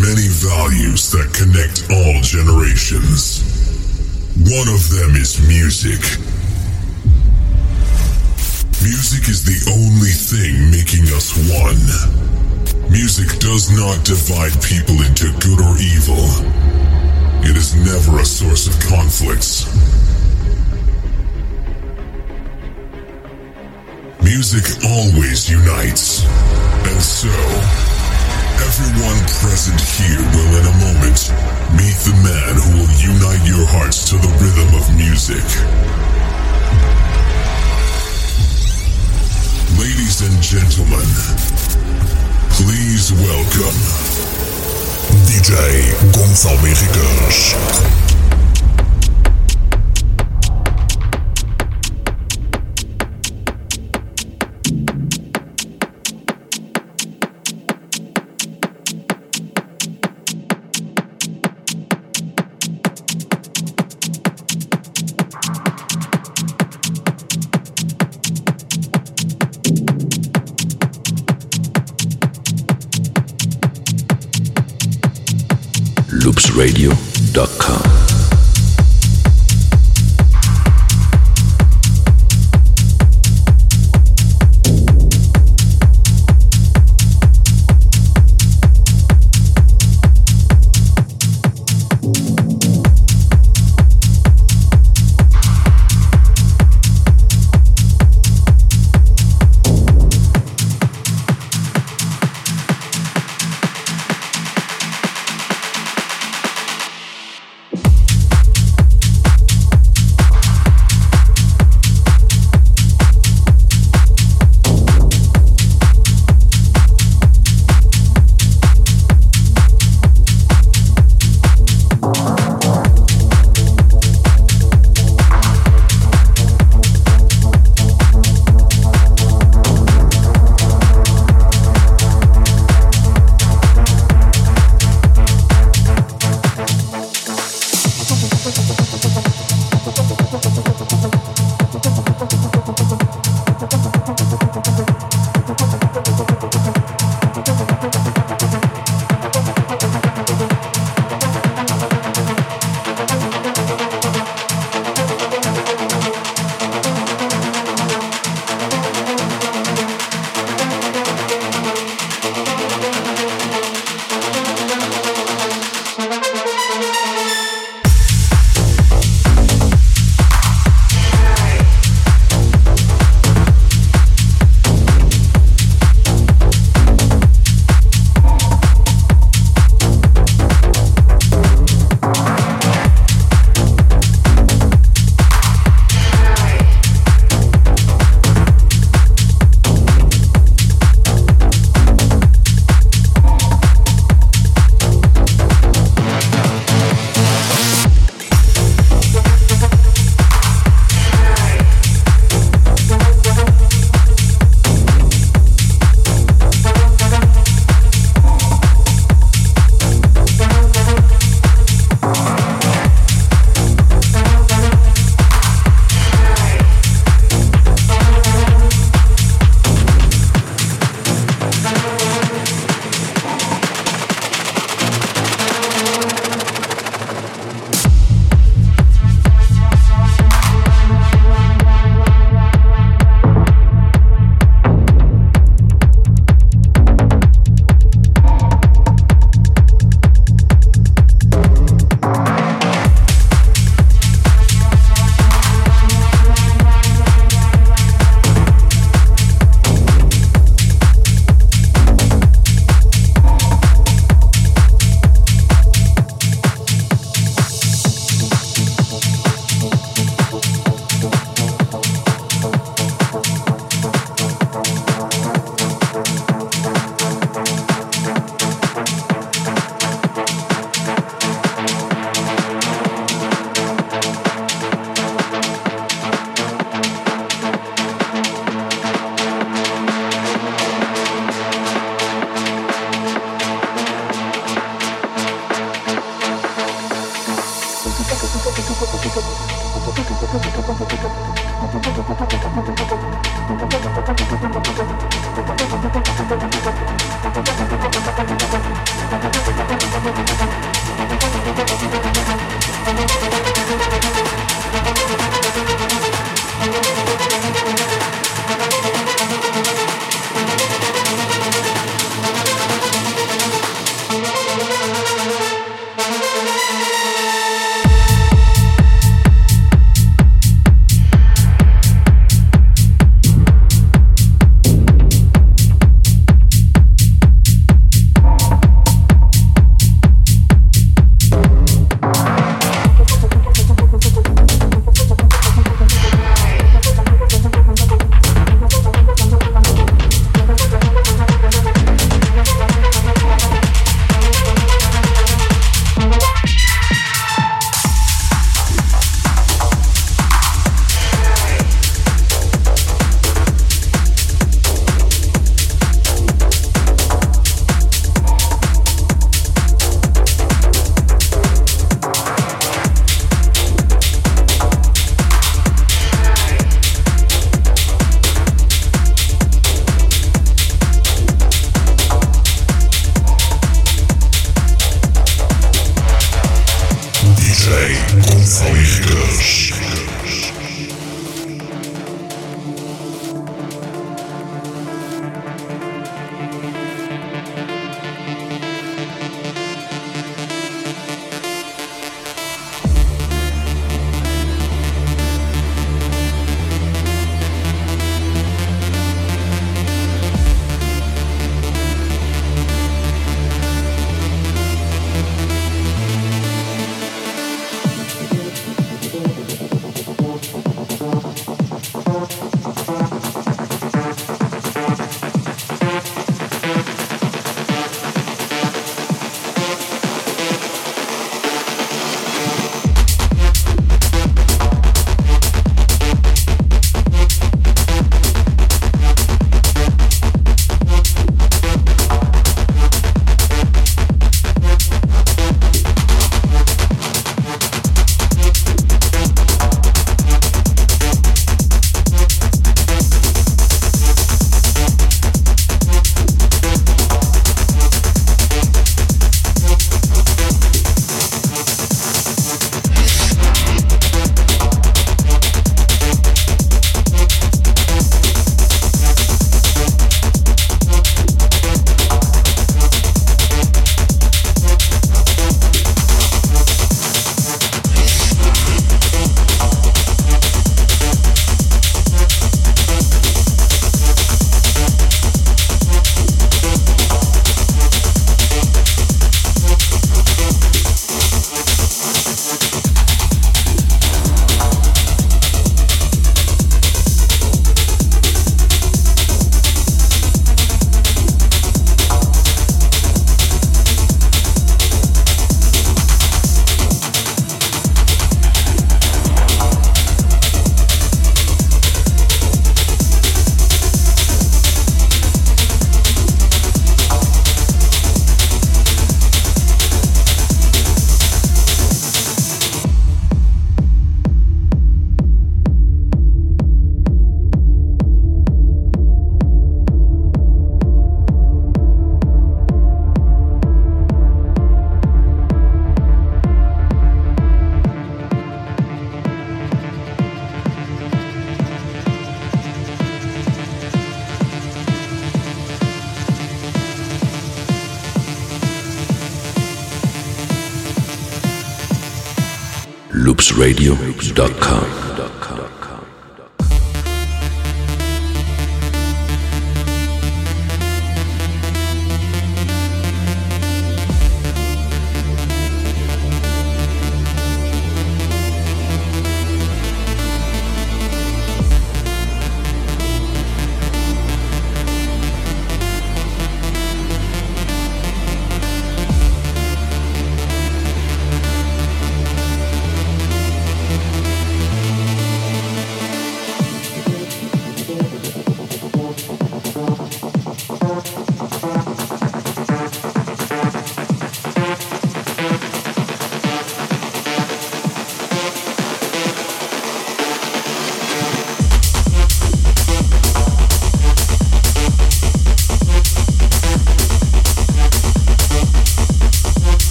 many values that connect all generations. One of them is music. Music is the only thing making us one. Music does not divide people into good or evil. It is never a source of conflicts. Music always unites. And so, everyone present here will in a moment meet the man who will unite your hearts to the rhythm of music. Ladies and gentlemen, please welcome DJ Gonçalo Henriques. loopsradio.com.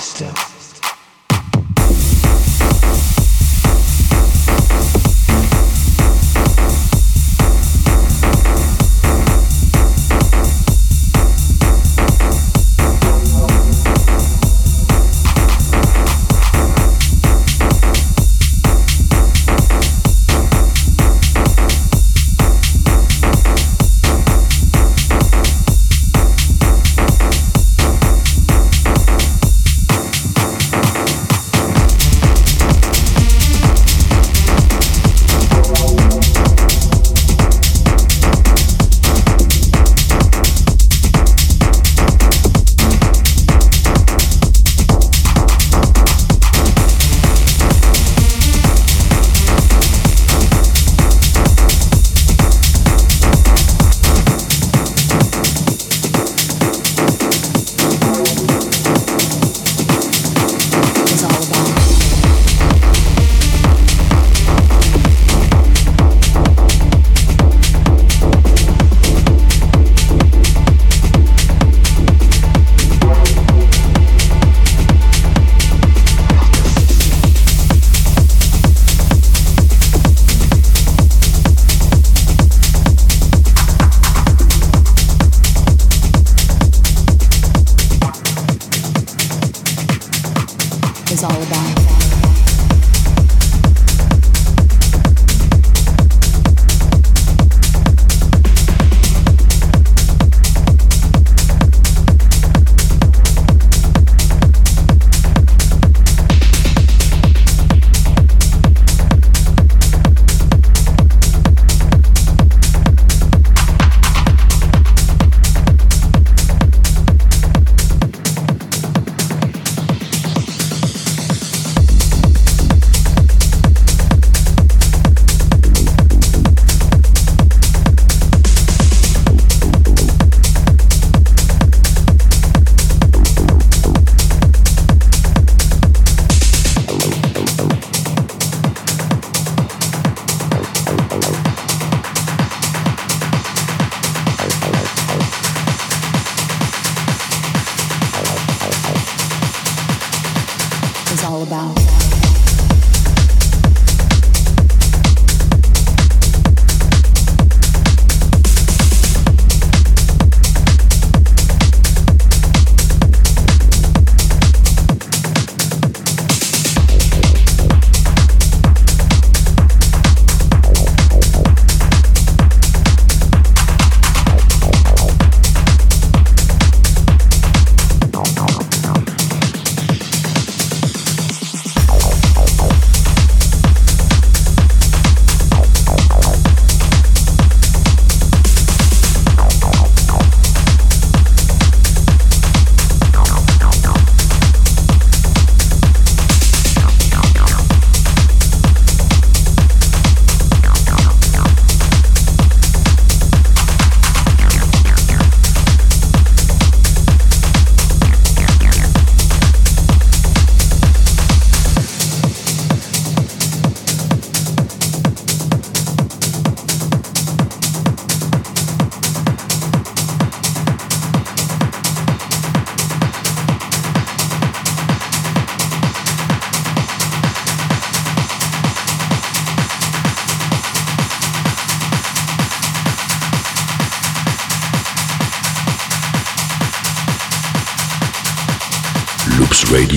system.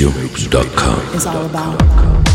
loopsradio.com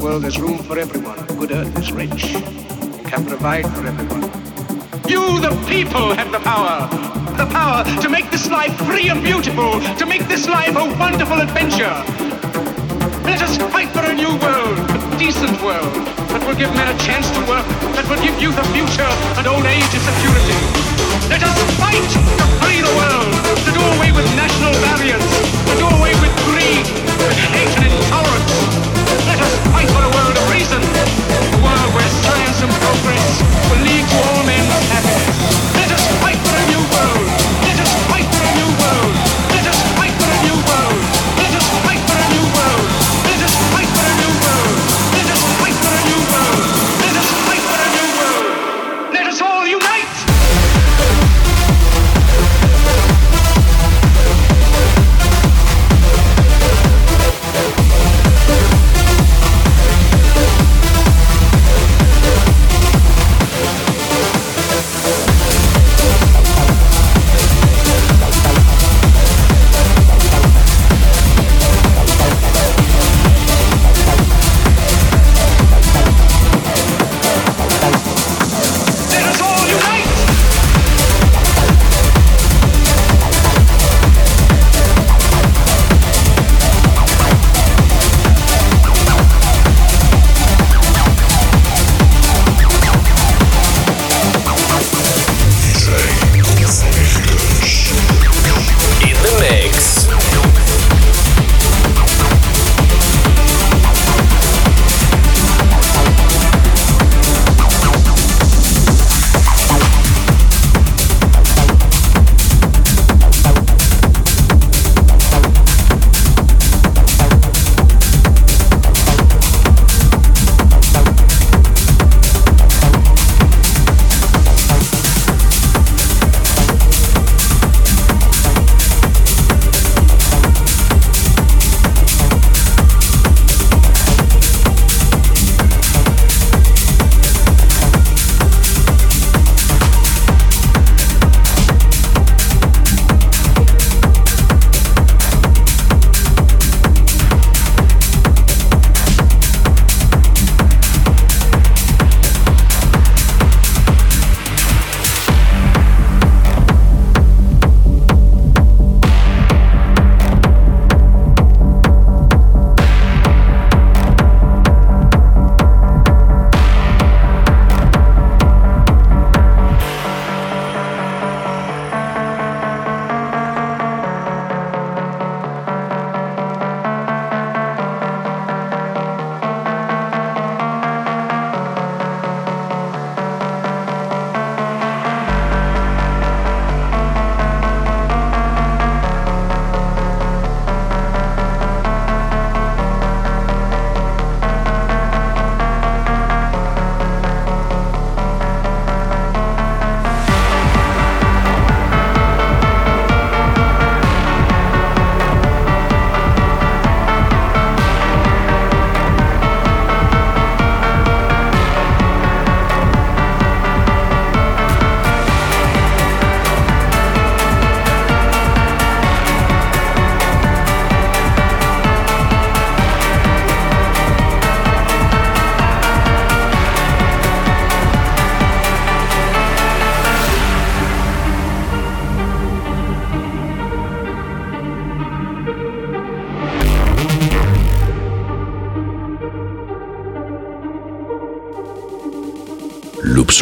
world there's room for everyone. Good earth is rich and can provide for everyone. You, the people, have the power. The power to make this life free and beautiful, to make this life a wonderful adventure. Let us fight for a new world, a decent world, that will give men a chance to work, that will give youth a future and old age a security. Let us fight to free the world, to do away with national barriers, to do away with greed, with hate and intolerance. Reason, where science and progress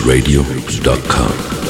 loopsradio.com